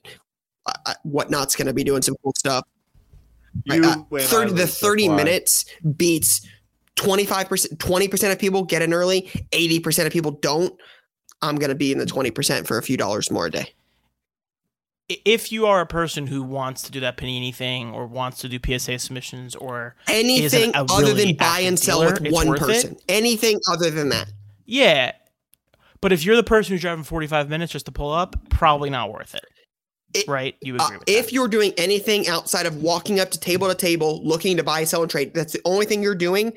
uh, uh, whatnot's going to be doing some cool stuff. You Uh, 30, the 30 why. minutes beats 25%, 20% of people get in early, 80% of people don't. I'm going to be in the 20% for a few dollars more a day. If you are a person who wants to do that panini thing or wants to do PSA submissions or anything other really than buy and sell dealer, with one worth it. person. Anything other than that. yeah, but if you're the person who's driving 45 minutes just to pull up, probably not worth it. It- right? You Uh, agree with if that? you're doing anything outside of walking up to table to table, looking to buy, sell, and trade, that's the only thing you're doing.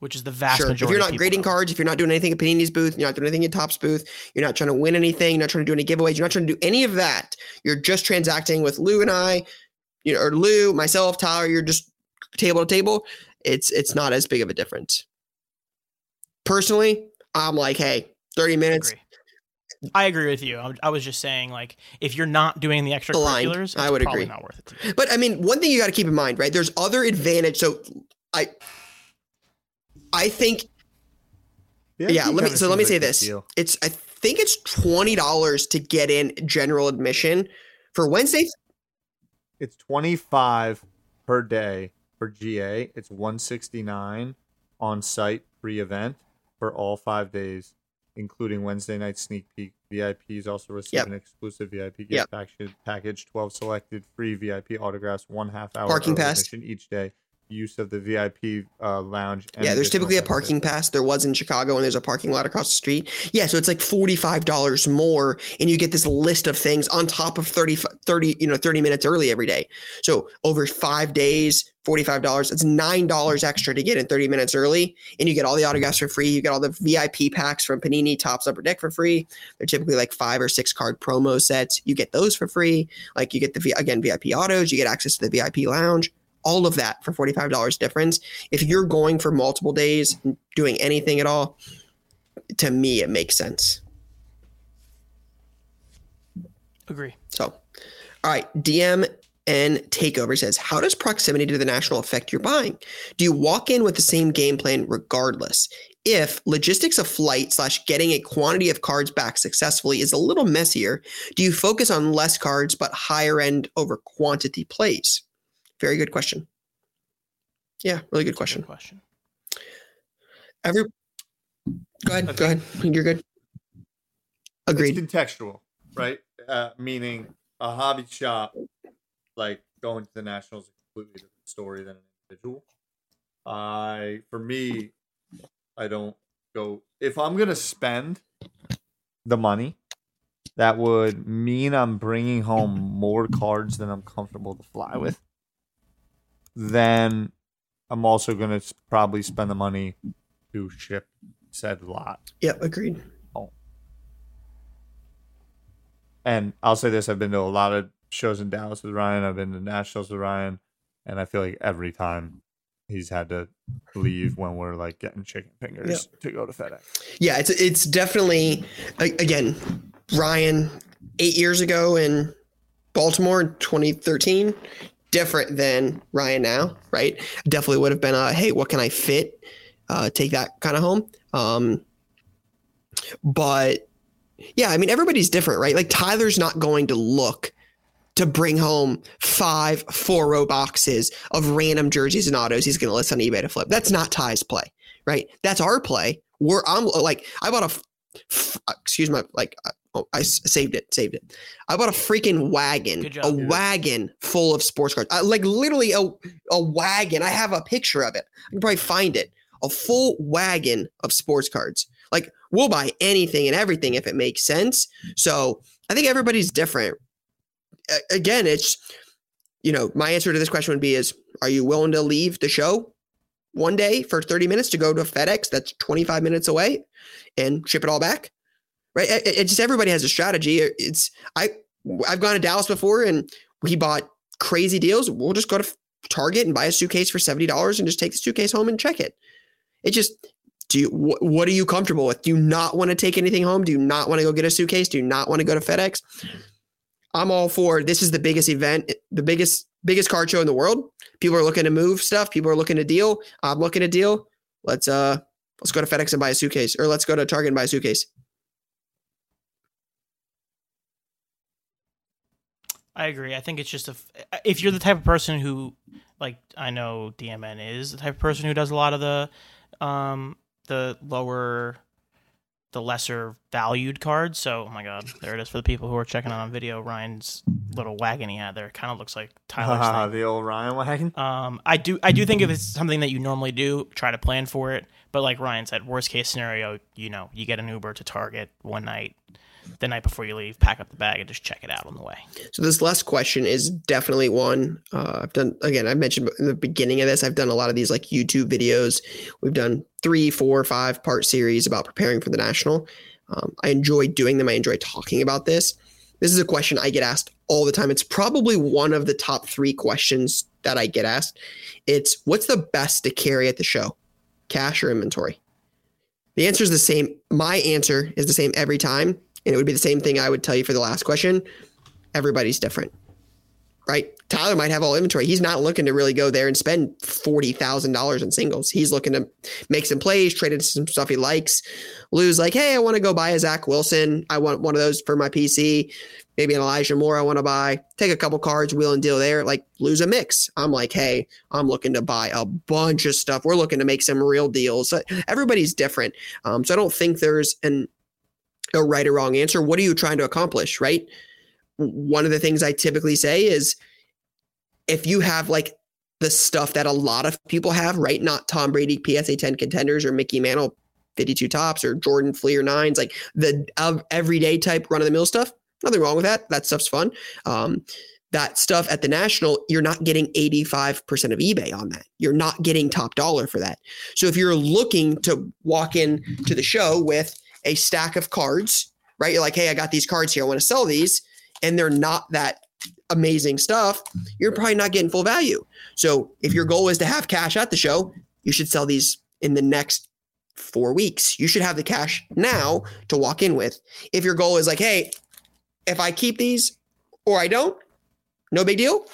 Which is the vast Sure. If you're not grading know. cards, if you're not doing anything at Panini's booth, you're not doing anything at Topps booth, you're not trying to win anything, you're not trying to do any giveaways, you're not trying to do any of that. You're just transacting with Lou and I, you know, or Lou, myself, Tyler. You're just table to table. It's it's not as big of a difference. Personally, I'm like, hey, 30 minutes, agree. I agree with you. I, I was just saying, like, if you're not doing the Aligned. extracurriculars, I would agree. not worth it. But I mean, one thing you got to keep in mind, right? There's other advantage. So I, I think, VIP yeah. Let me. So let me seems say this. deal. It's. I think it's twenty dollars to get in general admission for Wednesday. It's 25 per day for GA. It's 169 on site pre event for all five days, including Wednesday night sneak peek. VIPs also receive Yep. an exclusive VIP gift Yep. package, package, 12 selected free VIP autographs, one half hour Parking pass. each day, use of the VIP uh, lounge. and Yeah, there's typically a parking pass. There was in Chicago, and there's a parking lot across the street. Yeah, so it's like forty-five dollars more, and you get this list of things on top of 30, 30 you know, thirty minutes early every day. So over five days, forty-five dollars. It's nine dollars extra to get in thirty minutes early, and you get all the autographs for free. You get all the VIP packs from Panini, Topps, Upper Deck for free. They're typically like five or six card promo sets. You get those for free. Like you get the again VIP autos. You get access to the VIP lounge all of that for $45 difference. If you're going for multiple days, doing anything at all, to me, it makes sense. Agree. So, all right, DM and Takeover says, How does proximity to the national affect your buying? Do you walk in with the same game plan regardless? If logistics of flight slash getting a quantity of cards back successfully is a little messier, do you focus on less cards but higher end over quantity plays? Very good question. Yeah, really good question. Good question. Every go ahead, go ahead. You're good. Agreed. It's contextual, right? Uh, meaning a hobby shop, like going to the nationals, is a completely different story than an individual. I, for me, I don't go. If I'm gonna spend the money, that would mean I'm bringing home more cards than I'm comfortable to fly with. Then I'm also gonna probably spend the money to ship said lot. Yep, agreed. Oh. And I'll say this: I've been to a lot of shows in Dallas with Ryan. I've been to nationals with Ryan, and I feel like every time he's had to leave when we're like getting chicken fingers to go to FedEx. Yeah, it's it's definitely again, Ryan eight years ago in Baltimore in 2013, different than Ryan now, right? Definitely would have been a hey, what can I fit? Uh, take that kind of home. Um, but yeah, I mean everybody's different, right? Like Tyler's not going to look to bring home five four row boxes of random jerseys and autos he's going to list on eBay to flip. That's not Ty's play, right? That's our play. We're I'm like I bought a f- f- excuse my like uh, oh, I saved it saved it. I bought a freaking wagon, job, a dude. wagon full of sports cards, uh, like literally a a wagon. I have a picture of it. I can probably find it. A full wagon of sports cards. Like we'll buy anything and everything if it makes sense. So I think everybody's different. A- again, it's you know my answer to this question would be is are you willing to leave the show one day for 30 minutes to go to FedEx that's 25 minutes away and ship it all back? Right? It, it just everybody has a strategy. It's I I've gone to Dallas before and we bought crazy deals. We'll just go to Target and buy a suitcase for $70 and just take the suitcase home and check it. It just do you wh- what are you comfortable with? Do you not want to take anything home? Do you not want to go get a suitcase? Do you not want to go to FedEx? I'm all for this is the biggest event, the biggest biggest card show in the world. People are looking to move stuff. People are looking to deal. I'm looking to deal. Let's uh let's go to FedEx and buy a suitcase, or let's go to Target and buy a suitcase. I agree. I think it's just a if you're the type of person who like I know DMN is the type of person who does a lot of the um the lower the lesser valued cards. So oh my god, there it is for the people who are checking out on video. Ryan's little wagon he had there kind of looks like Tyler's thing. the old Ryan wagon. Um, I do I do think if it's something that you normally do, try to plan for it. But like Ryan said, worst case scenario, you know, you get an Uber to Target one night, the night before you leave, pack up the bag and just check it out on the way. So this last question is definitely one uh, I've done. Again, I mentioned in the beginning of this, I've done a lot of these like YouTube videos. We've done three, four, five part series about preparing for the national. Um, I enjoy doing them. I enjoy talking about this. This is a question I get asked all the time. It's probably one of the top three questions that I get asked. It's what's the best to carry at the show, cash or inventory? The answer is the same. My answer is the same every time, and it would be the same thing I would tell you for the last question everybody's different, right? Tyler might have all inventory. He's not looking to really go there and spend forty thousand dollars in singles. He's looking to make some plays, trade into some stuff he likes. Lou's like, hey, I want to go buy a Zach Wilson. I want one of those for my PC. Maybe an Elijah Moore I want to buy. Take a couple cards, wheel and deal there. Like lose a mix. I'm like, hey, I'm looking to buy a bunch of stuff. We're looking to make some real deals. Everybody's different. Um, so I don't think there's an a right or wrong answer. What are you trying to accomplish, right? One of the things I typically say is if you have like the stuff that a lot of people have, right? Not Tom Brady PSA 10 contenders or Mickey Mantle 52 Topps or Jordan Fleer nines, like the uh, everyday type run of the mill stuff. Nothing wrong with that. That stuff's fun. Um, that stuff at the national, you're not getting 85% of eBay on that. You're not getting top dollar for that. So if you're looking to walk in to the show with a stack of cards, right? You're like, hey, I got these cards here. I want to sell these. And they're not that amazing stuff. You're probably not getting full value. So if your goal is to have cash at the show, you should sell these in the next four weeks. You should have the cash now to walk in with. If your goal is like, hey, if I keep these or I don't, no big deal.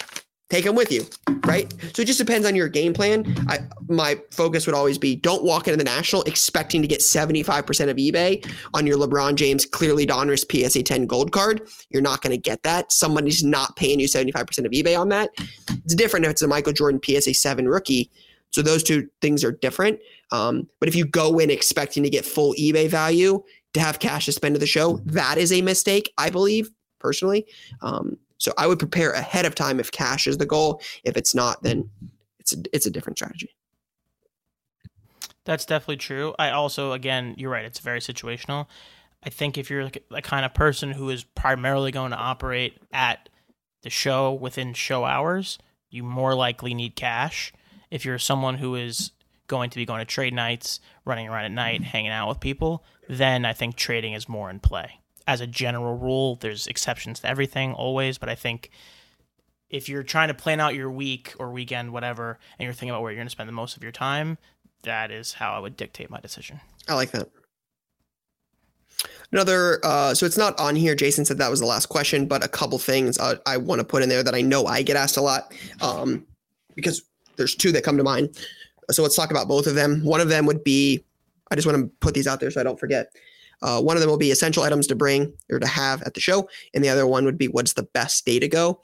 Take them with you, right? So it just depends on your game plan. I, my focus would always be don't walk into the national expecting to get 75% of eBay on your LeBron James clearly Donruss PSA 10 gold card. You're not going to get that. Somebody's not paying you 75% of eBay on that. It's different if it's a Michael Jordan PSA 7 rookie. So those two things are different. Um, but if you go in expecting to get full eBay value to have cash to spend at the show, that is a mistake, I believe personally. Um, so I would prepare ahead of time if cash is the goal. If it's not, then it's a, it's a different strategy. That's definitely true. I also, again, you're right. It's very situational. I think if you're the kind of person who is primarily going to operate at the show within show hours, you more likely need cash. If you're someone who is going to be going to trade nights, running around at night, hanging out with people, then I think trading is more in play. As a general rule, there's exceptions to everything always, but I think if you're trying to plan out your week or weekend, whatever, and you're thinking about where you're going to spend the most of your time, that is how I would dictate my decision. I like that. Another, uh, so it's not on here. Jason said that was the last question, but a couple things uh, I want to put in there that I know I get asked a lot um, because there's two that come to mind. So let's talk about both of them. One of them would be, I just want to put these out there so I don't forget. Uh, one of them will be essential items to bring or to have at the show, and the other one would be what's the best day to go.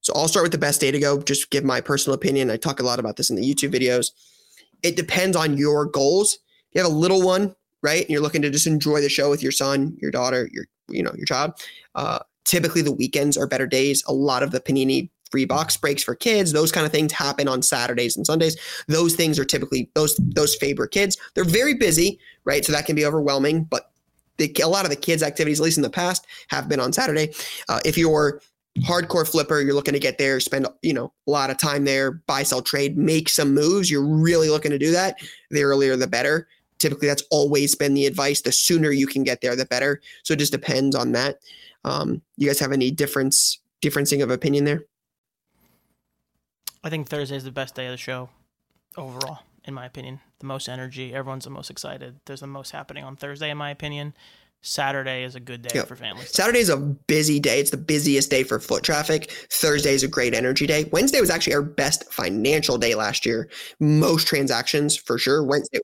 So I'll start with the best day to go. Just give my personal opinion. I talk a lot about this in the YouTube videos. It depends on your goals. You have a little one, right? And you're looking to just enjoy the show with your son, your daughter, your you know your child. Uh, typically, the weekends are better days. A lot of the Panini free box breaks for kids, those kind of things happen on Saturdays and Sundays. Those things are typically those those favorite kids. They're very busy, right? So that can be overwhelming, but the, a lot of the kids' activities, at least in the past, have been on Saturday. Uh, if you're hardcore flipper, you're looking to get there, spend you know a lot of time there, buy, sell, trade, make some moves. You're really looking to do that. The earlier, the better. Typically, that's always been the advice. The sooner you can get there, the better. So it just depends on that. Um, you guys have any difference differencing of opinion there? I think Thursday is the best day of the show overall, in my opinion. The most energy, everyone's the most excited. There's the most happening on Thursday, in my opinion. Saturday is a good day Yep. for families. Saturday is a busy day. It's the busiest day for foot traffic. Thursday is a great energy day. Wednesday was actually our best financial day last year. Most transactions for sure. Wednesday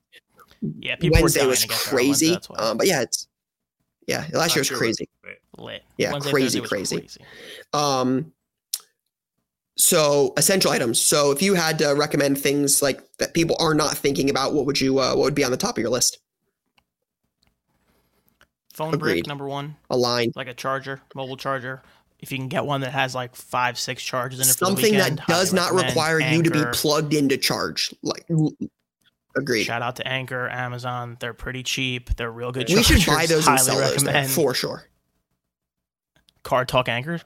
Yeah, people Wednesday were dying was to get there on Wednesday, crazy. that's why. Um, but yeah, it's yeah. Last year was Not sure crazy. lit. yeah, Wednesday, crazy, Thursday was crazy. Um, so essential items. So if you had to recommend things like that people are not thinking about, what would you? Uh, what would be on the top of your list? Phone Agreed. brick number one, A line, like a charger, mobile charger. If you can get one that has like five, six charges in it, for the something weekend, that does not require you to be Anker. plugged into charge. Like, agreed. Shout out to Anker, Amazon. They're pretty cheap. They're real good. We should chargers. buy those and Highly sell those for sure. Card Talk Anker.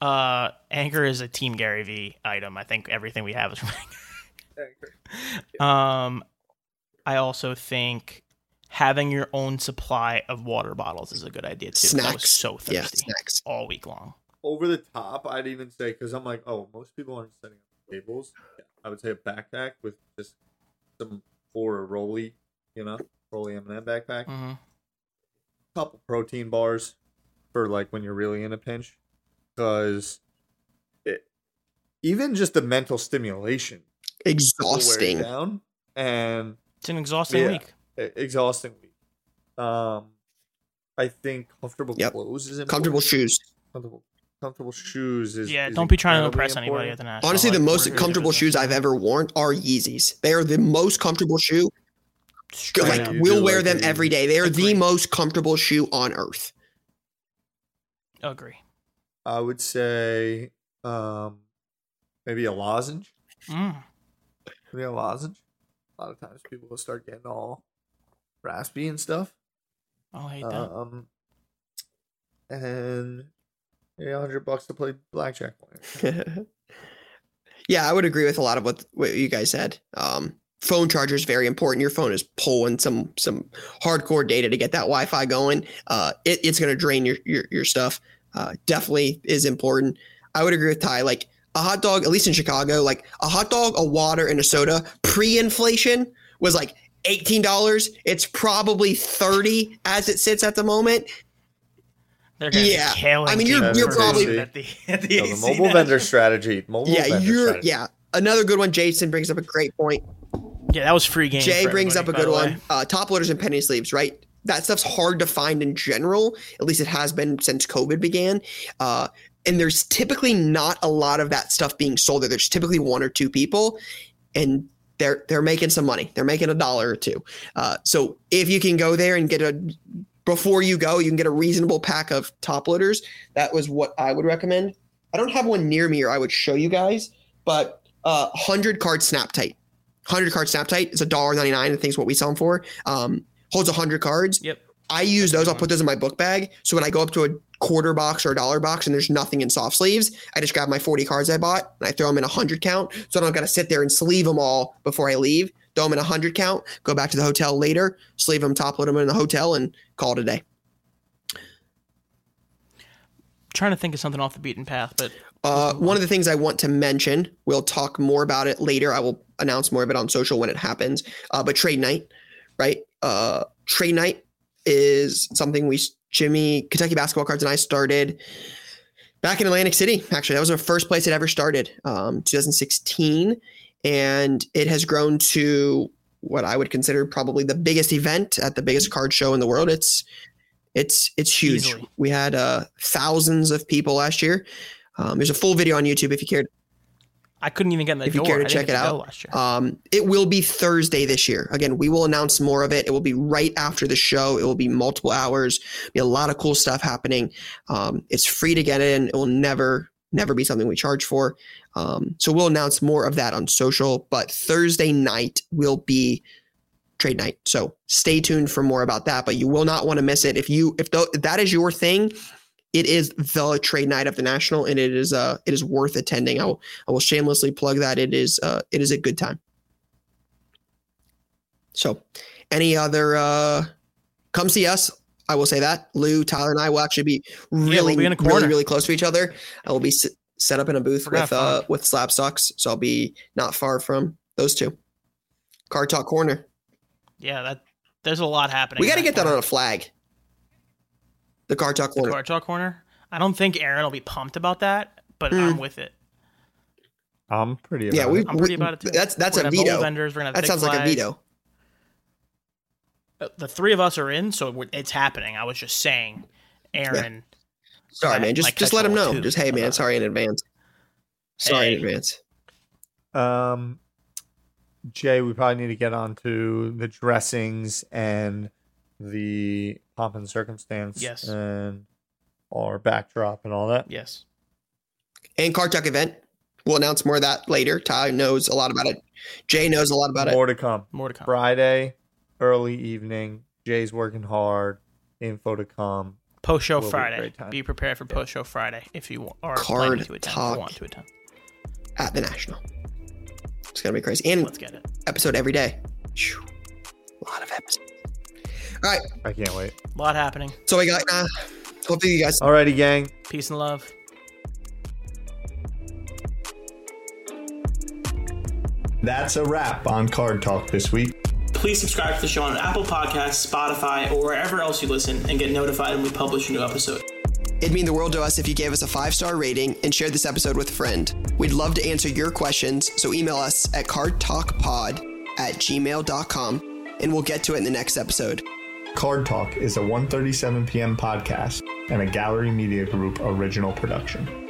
Uh, Anker is a Team Gary V item. I think everything we have is from Anker. Um, I also think having your own supply of water bottles is a good idea too. 'cause I was Snacks. so Yeah, thirsty snacks. all week long. Over the top, I'd even say because I'm like, oh, most people aren't setting up tables. I would say a backpack with just some for a rolly, you know, rolly M&M backpack. hmm couple protein bars for like when you're really in a pinch because it even just the mental stimulation will wear you Exhausting. down and It's an exhausting Yeah. week. exhausting week um i think comfortable Yep. clothes is important. Comfortable shoes. comfortable comfortable shoes is Yeah, is don't be trying to incredibly impress anybody important. at the national. Honestly, the Like, most we're here to comfortable shoes I've ever worn are Yeezys. They are the most comfortable shoe. Straight Like up. we'll wear like them the every They are the Agreed. most comfortable shoe on earth. agree. I would say um maybe a lozenge Mm. maybe a lozenge a lot of times people will start getting all raspy and stuff I'll hate that. Um, and yeah, hundred bucks to play blackjack. yeah, I would agree with a lot of what what you guys said. Um, phone charger is very important. Your phone is pulling some some hardcore data to get that Wi-Fi going. Uh, it, it's going to drain your your, your stuff. Uh, definitely is important. I would agree with Ty. Like a hot dog, at least in Chicago, like a hot dog, a water, and a soda pre-inflation was like eighteen dollars. It's probably thirty as it sits at the moment. They're gonna yeah. be killing I mean, you're- you're probably- at the, at the So the mobile now. vendor strategy. Mobile yeah, vendor you're strategy. yeah. Another good one. Jason brings up a great point. Yeah, that was free game. Jay brings up a good by the way. one. Uh, top loaders and penny sleeves, right? That stuff's hard to find in general. At least it has been since COVID began. Uh, and there's typically not a lot of that stuff being sold there. There's typically one or two people, and they're they're making some money. They're making a dollar or two. Uh, so if you can go there and get a before you go, you can get a reasonable pack of top loaders. That was what I would recommend. I don't have one near me, or I would show you guys. But uh, hundred card snap tight. 100 card snap tight is a dollar 99 i think what we sell them for um, holds 100 cards Yep. i use those i'll put those in my book bag so when i go up to a quarter box or a dollar box and there's nothing in soft sleeves, I just grab my 40 cards I bought and I throw them in a 100 count. So I don't got to sit there and sleeve them all before I leave. Throw them in a 100 count, go back to the hotel later, sleeve them, top load them in the hotel, and call it a day. trying to think of something off the beaten path, but Uh, one of the things I want to mention, we'll talk more about it later. I will announce more of it on social when it happens. Uh, but trade night, right? Uh, trade night is something we, Jimmy, Kentucky basketball cards, and I started back in Atlantic City. Actually, that was our first place it ever started, um, 2016, and it has grown to what I would consider probably the biggest event at the biggest card show in the world. It's it's it's huge. Easily. We had uh, thousands of people last year. Um, there's a full video on YouTube if you care. I couldn't even get in the If you care to check it out. last year. Um, it will be Thursday this year. Again, we will announce more of it. It will be right after the show. It will be multiple hours. Be a lot of cool stuff happening. Um, it's free to get in. It will never, never be something we charge for. Um, so we'll announce more of that on social. But Thursday night will be trade night. So stay tuned for more about that. But you will not want to miss it. If you if, if that is your thing, it is the trade night of the national, and it is uh it is worth attending. I will I will shamelessly plug that it is uh it is a good time. So, any other uh come see us. I will say that Lou, Tyler, and I will actually be really, be in a really, really close to each other. I will be s- set up in a booth We're with have uh with Slabstox, so I'll be not far from those two. Card Talk Corner. yeah, that there's a lot happening. We got to in get that corner. on a flag. The Card Talk The Corner. Talk corner. I don't think Aaron will be pumped about that, but Hmm. I'm with it. I'm pretty. Yeah, we, it. I'm pretty we- about it too. That's that's We're a gonna have mobile veto. Vendors. We're gonna have That big sounds like a veto. Uh, The three of us are in, so it's happening. I was just saying, Aaron. Sorry, That man. Just might just let a him know. too. Just hey, man. Sorry in advance. Sorry in advance. Um, Jay, we probably need to get on to the dressings and the pomp and circumstance. Yes. And our backdrop and all that. Yes. And Card Talk event. We'll announce more of that later. Ty knows a lot about it. Jay knows a lot about it. More to come. More to come. Friday, early evening. Jay's working hard. Info to come. Post show Will be Friday. great. Be prepared for post show Friday if you are Card planning to attend. talk. Want to attend. at the national. It's gonna be crazy. And Let's get it. episode every day. Phew. A lot of episodes. All right. I can't wait. A lot happening. So I got. Uh, hopefully you guys. Alrighty, gang. Peace and love. That's a wrap on Card Talk this week. Please subscribe to the show on Apple Podcasts, Spotify, or wherever else you listen and get notified when we publish a new episode. It'd mean the world to us if you gave us a five star rating and shared this episode with a friend. We'd love to answer your questions, so email us at cardtalkpod at gmail.com and we'll get to it in the next episode. Card Talk is a 1:37 p.m. podcast and a Gallery Media Group original production.